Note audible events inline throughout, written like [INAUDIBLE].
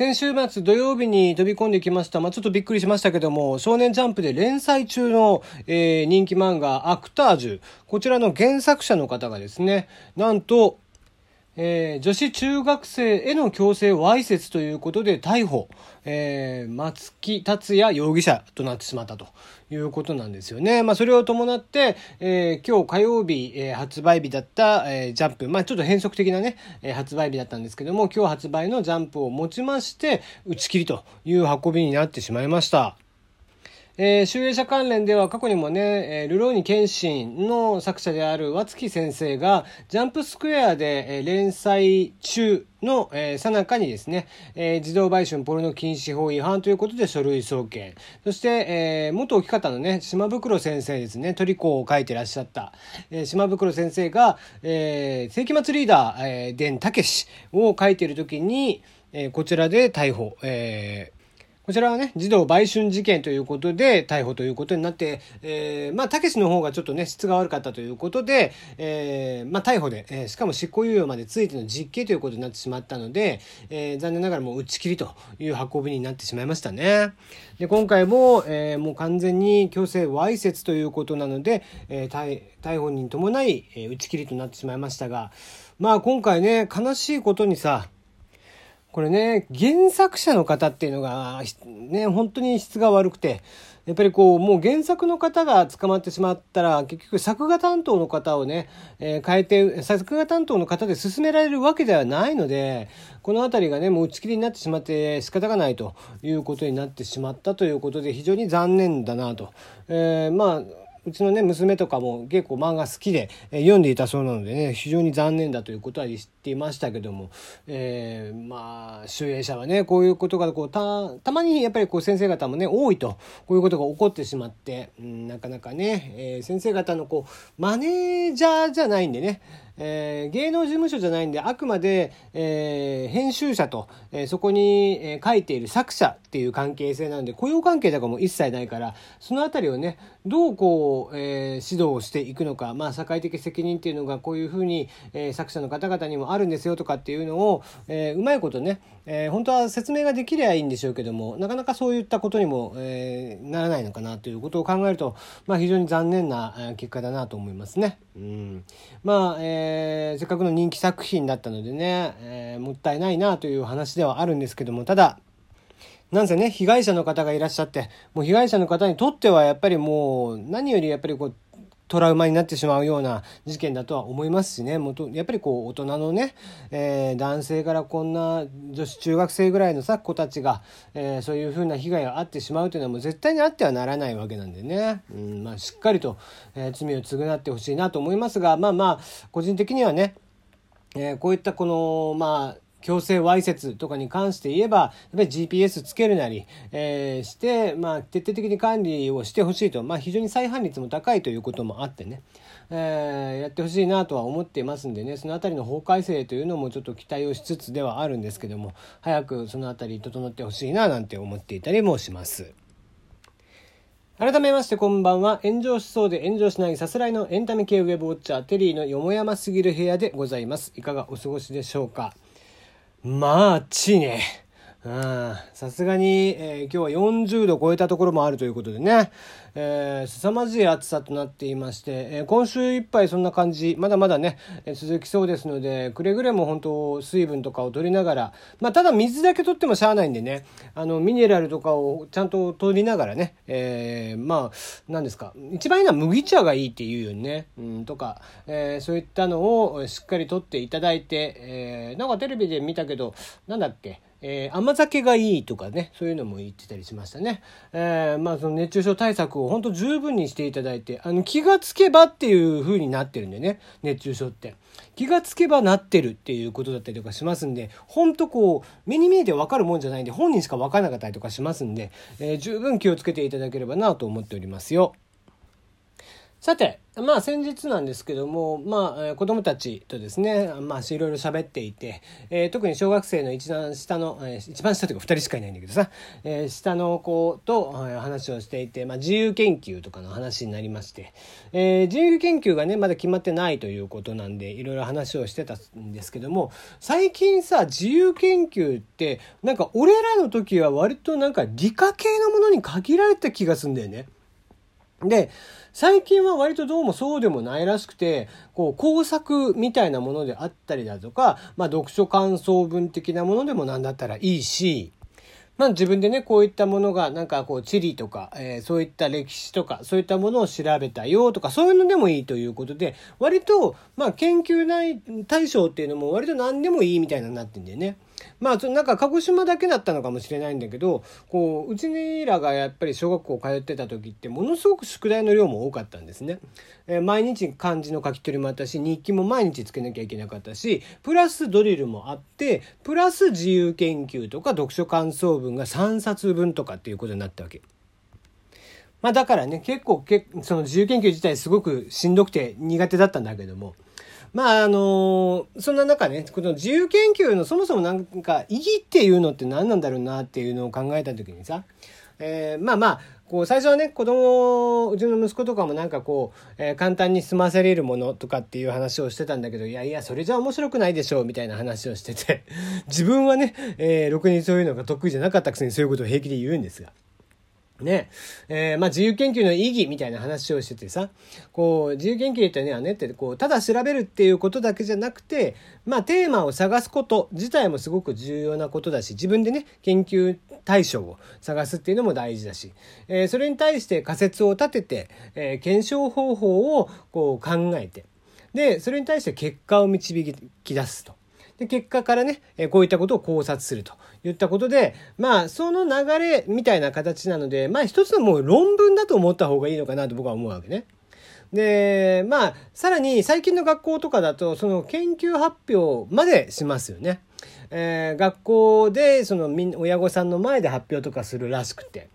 先週末土曜日に飛び込んできました。まあ、ちょっとびっくりしましたけども、少年ジャンプで連載中の、えー、人気漫画アクタージュ。こちらの原作者の方がですね、なんと、えー、女子中学生への強制わいせつということで逮捕、えー、松木達也容疑者となってしまったということなんですよね。まあ、それを伴って、えー、今日火曜日、え、発売日だった、え、ジャンプ、まあ、ちょっと変則的なね、え、発売日だったんですけども、今日発売のジャンプを持ちまして、打ち切りという運びになってしまいました。えー、集英社関連では過去にもね、えー、ルローニケンシンの作者である和月先生が、ジャンプスクエアで、えー、連載中の、えー、さなかにですね、えー、児童売春ポルノ禁止法違反ということで書類送検。そして、えー、元置き方のね、島袋先生ですね、トリコを書いてらっしゃった、えー、島袋先生が、えー、世紀末リーダー、えー、伝武を書いているときに、えー、こちらで逮捕、えー、こちらはね、児童売春事件ということで逮捕ということになって、えー、まあ、たけしの方がちょっとね、質が悪かったということで、えー、まあ、逮捕で、えー、しかも執行猶予までついての実刑ということになってしまったので、えー、残念ながらもう打ち切りという運びになってしまいましたね。で、今回も、えー、もう完全に強制わいせつということなので、えー、逮捕に伴い、えー、打ち切りとなってしまいましたが、まあ今回ね、悲しいことにさ、これね、原作者の方っていうのが、ね、本当に質が悪くて、やっぱりこう、もう原作の方が捕まってしまったら、結局作画担当の方をね、えー、変えて、作画担当の方で進められるわけではないので、この辺りがね、もう打ち切りになってしまって仕方がないということになってしまったということで、非常に残念だなと。えー、まあ、うちのね娘とかも結構漫画好きで、え読んでいたそうなのでね非常に残念だということは言っていましたけども、えー、まあ集英社はねこういうことがこうたたまにやっぱりこう先生方もね多いとこういうことが起こってしまって、うん、なかなかね、えー、先生方のこうマネージャーじゃないんでねえー、芸能事務所じゃないんであくまで、えー、編集者と、えー、そこに、えー、書いている作者っていう関係性なので雇用関係とかも一切ないからその辺りをねどうこう、えー、指導をしていくのか、まあ、社会的責任っていうのがこういうふうに、えー、作者の方々にもあるんですよとかっていうのを、えー、うまいことね、えー、本当は説明ができりゃいいんでしょうけどもなかなかそういったことにも、えー、ならないのかなということを考えると、まあ、非常に残念な結果だなと思いますね。うん、まあ、えー、せっかくの人気作品だったのでね、えー、もったいないなという話ではあるんですけどもただなんせね被害者の方がいらっしゃってもう被害者の方にとってはやっぱりもう何よりやっぱりこうトラウマになってしまうような事件だとは思いますしね。もとやっぱりこう大人のね、えー、男性からこんな女子中学生ぐらいのさ子たちが、えー、そういうふうな被害があってしまうというのはもう絶対にあってはならないわけなんでね、うんまあ、しっかりと、えー、罪を償ってほしいなと思いますがまあまあ個人的にはね、えこういったこのまあ強制わいせつとかに関して言えば、やっぱり GPS つけるなり、えー、して、まあ、徹底的に管理をしてほしいと、まあ、非常に再犯率も高いということもあってね、えー、やってほしいなとは思っていますんでね、そのあたりの法改正というのもちょっと期待をしつつではあるんですけども、早くそのあたり整ってほしいななんて思っていたりもします。改めましてこんばんは。炎上しそうで炎上しないさすらいのエンタメ系ウェブウォッチャー、テリーのよもやますぎる部屋でございます。いかがお過ごしでしょうか？まあ、ちいね。さすがに、えー、今日は40度超えたところもあるということでね、えー、凄まじい暑さとなっていまして、えー、今週いっぱいそんな感じ、まだまだね、えー、続きそうですので、くれぐれも本当水分とかを取りながら、まあ、ただ水だけ取ってもしゃあないんでね、あの、ミネラルとかをちゃんと取りながらね、えー、まあ、何ですか、一番いいのは麦茶がいいっていうよね、うん、とか、えー、そういったのをしっかり取っていただいて、えー、なんかテレビで見たけど、なんだっけ、えー、甘酒がいいとかね、そういうのも言ってたりしましたね。えー、まあその熱中症対策を本当十分にしていただいて、あの気がつけばっていう風になってるんでね、熱中症って。気がつけばなってるっていうことだったりとかしますんで、本当こう、目に見えてわかるもんじゃないんで、本人しかわからなかったりとかしますんで、えー、十分気をつけていただければなと思っておりますよ。さて、まあ先日なんですけども、まあ、えー、子供たちとですね、まあいろいろ喋っていて、えー、特に小学生の一番下の、えー、一番下というか二人しかいないんだけどさ、えー、下の子と、えー、話をしていて、まあ自由研究とかの話になりまして、えー、自由研究がね、まだ決まってないということなんで、いろいろ話をしてたんですけども、最近さ、自由研究って、なんか俺らの時は割となんか理科系のものに限られた気がするんだよね。で、最近は割とどうもそうでもないらしくて、こう工作みたいなものであったりだとか、まあ読書感想文的なものでもなんだったらいいし、まあ自分でね、こういったものが、なんかこう地理とか、えー、そういった歴史とか、そういったものを調べたよとか、そういうのでもいいということで、割と、まあ研究内対象っていうのも割と何でもいいみたいになってんだよね。まあ、なんか鹿児島だけだったのかもしれないんだけど、こう、うちらがやっぱり小学校通ってた時ってものすごく宿題の量も多かったんですね。えー、毎日漢字の書き取りもあったし、日記も毎日つけなきゃいけなかったし、プラスドリルもあって、プラス自由研究とか読書感想文が3冊分とかっていうことになったわけ。まあだからね、結構け、その自由研究自体すごくしんどくて苦手だったんだけども、まああのそんな中ねこの自由研究のそもそもなんか意義っていうのって何なんだろうなっていうのを考えた時にさ、えー、まあまあこう最初はね子供うちの息子とかもなんかこう、えー、簡単に済ませれるものとかっていう話をしてたんだけどいやいやそれじゃ面白くないでしょうみたいな話をしてて [LAUGHS] 自分はね、えー、ろくにそういうのが得意じゃなかったくせにそういうことを平気で言うんですが。ね、えー、まあ自由研究の意義みたいな話をしててさ、こう、自由研究ってねはねって、こう、ただ調べるっていうことだけじゃなくて、まあテーマを探すこと自体もすごく重要なことだし、自分でね、研究対象を探すっていうのも大事だし、えー、それに対して仮説を立てて、えー、検証方法をこう考えて、で、それに対して結果を導き出すと。で、結果からね、えこういったことを考察するといったことで、まあ、その流れみたいな形なので、まあ、一つのもう論文だと思った方がいいのかなと僕は思うわけね。で、まあ、さらに最近の学校とかだと、その研究発表までしますよね。えー、学校で、その親御さんの前で発表とかするらしくて。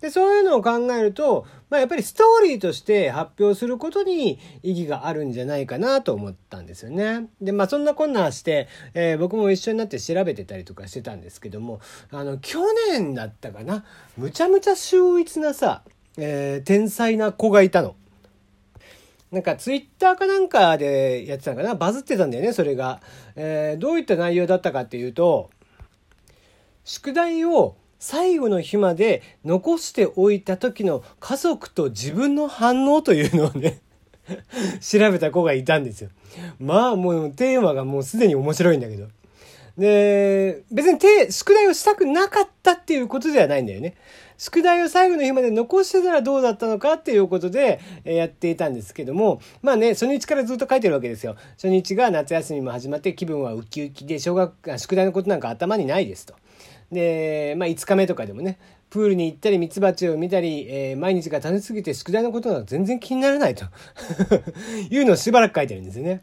で、そういうのを考えると、まあやっぱりストーリーとして発表することに意義があるんじゃないかなと思ったんですよね。で、まあそんなこんなして、えー、僕も一緒になって調べてたりとかしてたんですけども、あの、去年だったかな、むちゃむちゃ秀逸なさ、えー、天才な子がいたの。なんかツイッターかなんかでやってたのかなバズってたんだよね、それが。えー、どういった内容だったかっていうと、宿題を最後の日まで残しておいた時の家族と自分の反応というのをね [LAUGHS] 調べた子がいたんですよ。まあもうテーマがもうすでに面白いんだけど。で、別に手、宿題をしたくなかったっていうことではないんだよね。宿題を最後の日まで残してたらどうだったのかっていうことで、やっていたんですけども、まあね、初日からずっと書いてるわけですよ。初日が夏休みも始まって気分はウキウキで、小学、宿題のことなんか頭にないですと。で、まあ、5日目とかでもね、プールに行ったり、ミツバチを見たり、えー、毎日が楽しすぎて宿題のことが全然気にならないと [LAUGHS] いうのをしばらく書いてるんですよね。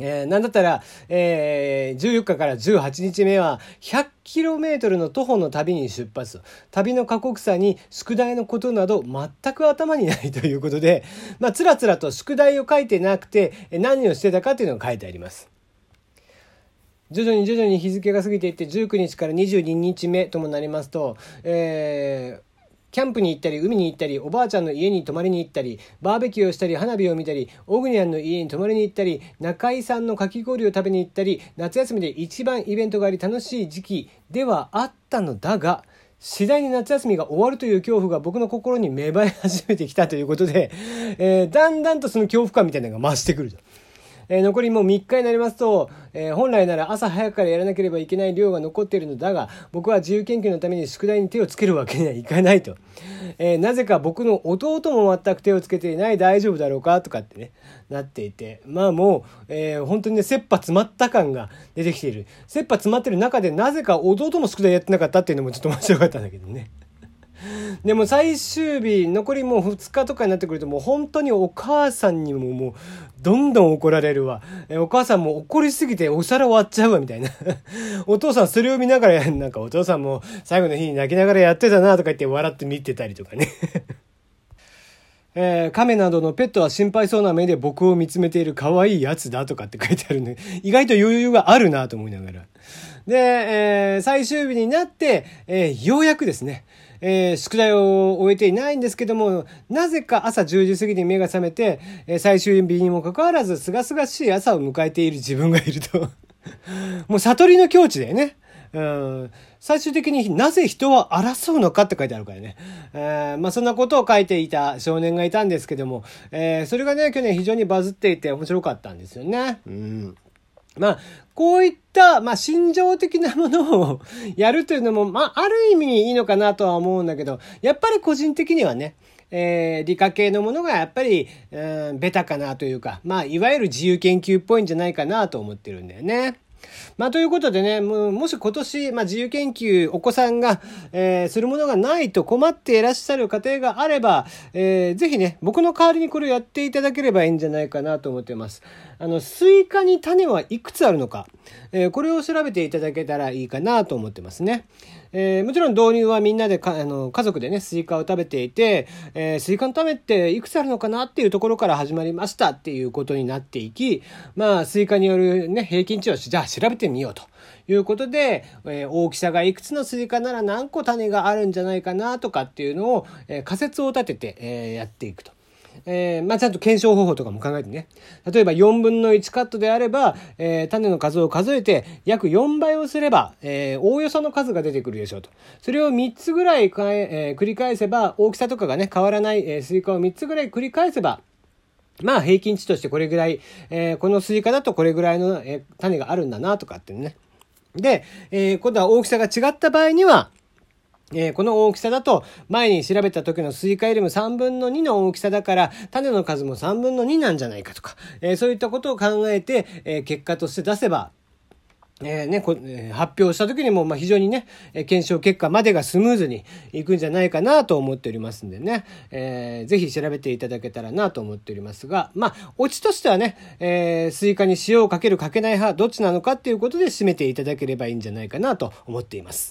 えー、なんだったら、えー、14日から18日目は 100km の徒歩の旅に出発。旅の過酷さに宿題のことなど全く頭にないということで、まあ、つらつらと宿題を書いてなくて何をしてたかっていうのが書いてあります。徐々に徐々に日付が過ぎていって19日から22日目ともなりますと、えー、キャンプに行ったり、海に行ったり、おばあちゃんの家に泊まりに行ったり、バーベキューをしたり、花火を見たり、オグニャンの家に泊まりに行ったり、中井さんのかき氷を食べに行ったり、夏休みで一番イベントがあり楽しい時期ではあったのだが、次第に夏休みが終わるという恐怖が僕の心に芽生え始めてきたということで、えー、だんだんとその恐怖感みたいなのが増してくると。えー、残りもう3日になりますと、えー、本来なら朝早くからやらなければいけない量が残っているのだが、僕は自由研究のために宿題に手をつけるわけにはいかないと。えー、なぜか僕の弟も全く手をつけていない大丈夫だろうかとかってね、なっていて。まあもう、えー、本当にね、切羽詰まった感が出てきている。切羽詰まってる中でなぜか弟も宿題やってなかったっていうのもちょっと面白かったんだけどね。でも最終日残りもう2日とかになってくるともう本当にお母さんにももうどんどん怒られるわ。お母さんも怒りすぎてお皿割っちゃうわみたいな。[LAUGHS] お父さんそれを見ながらなんかお父さんも最後の日に泣きながらやってたなとか言って笑って見てたりとかね [LAUGHS] えー、亀などのペットは心配そうな目で僕を見つめている可愛いやつだとかって書いてあるね。意外と余裕があるなと思いながら。で、えー、最終日になって、えー、ようやくですね、えー、宿題を終えていないんですけども、なぜか朝10時過ぎに目が覚めて、え、最終日にもかかわらず、すがすがしい朝を迎えている自分がいると [LAUGHS] もう悟りの境地だよね。うん、最終的になぜ人は争うのかって書いてあるからね。えー、まあそんなことを書いていた少年がいたんですけども、えー、それがね、去年非常にバズっていて面白かったんですよね。うん。まあ、こういった、まあ、心情的なものをやるというのも、まあ、ある意味いいのかなとは思うんだけど、やっぱり個人的にはね、えー、理科系のものがやっぱり、うん、ベタかなというか、まあ、いわゆる自由研究っぽいんじゃないかなと思ってるんだよね。まあ、ということでね、もし今年、まあ、自由研究、お子さんが、えー、するものがないと困っていらっしゃる家庭があれば、えー、ぜひね、僕の代わりにこれをやっていただければいいんじゃないかなと思ってます。あの、スイカに種はいくつあるのか、えー、これを調べていただけたらいいかなと思ってますね。えー、もちろん導入はみんなでかあの家族でね、スイカを食べていて、えー、スイカの種っていくつあるのかなっていうところから始まりましたっていうことになっていき、まあ、スイカによるね、平均値をじゃあ調べてみようということで、えー、大きさがいくつのスイカなら何個種があるんじゃないかなとかっていうのを、え仮説を立てて、えやっていくと。えー、まあ、ちゃんと検証方法とかも考えてね。例えば4分の1カットであれば、えー、種の数を数えて約4倍をすれば、えー、おおよその数が出てくるでしょうと。それを3つぐらいかえ、え、繰り返せば、大きさとかがね、変わらない、え、スイカを3つぐらい繰り返せば、まあ平均値としてこれぐらい、え、このスイカだとこれぐらいの、え、種があるんだなとかってね。で、え、今度は大きさが違った場合には、えー、この大きさだと、前に調べた時のスイカよりも3分の2の大きさだから、種の数も3分の2なんじゃないかとか、えー、そういったことを考えて、えー、結果として出せば、えー、ね、こえ発表した時にも、まあ、非常にね、え検証結果までがスムーズにいくんじゃないかなと思っておりますんでね、えー、ぜひ調べていただけたらなと思っておりますが、まあ、オチとしてはね、えー、スイカに塩をかけるかけない派、どっちなのかっていうことで締めていただければいいんじゃないかなと思っています。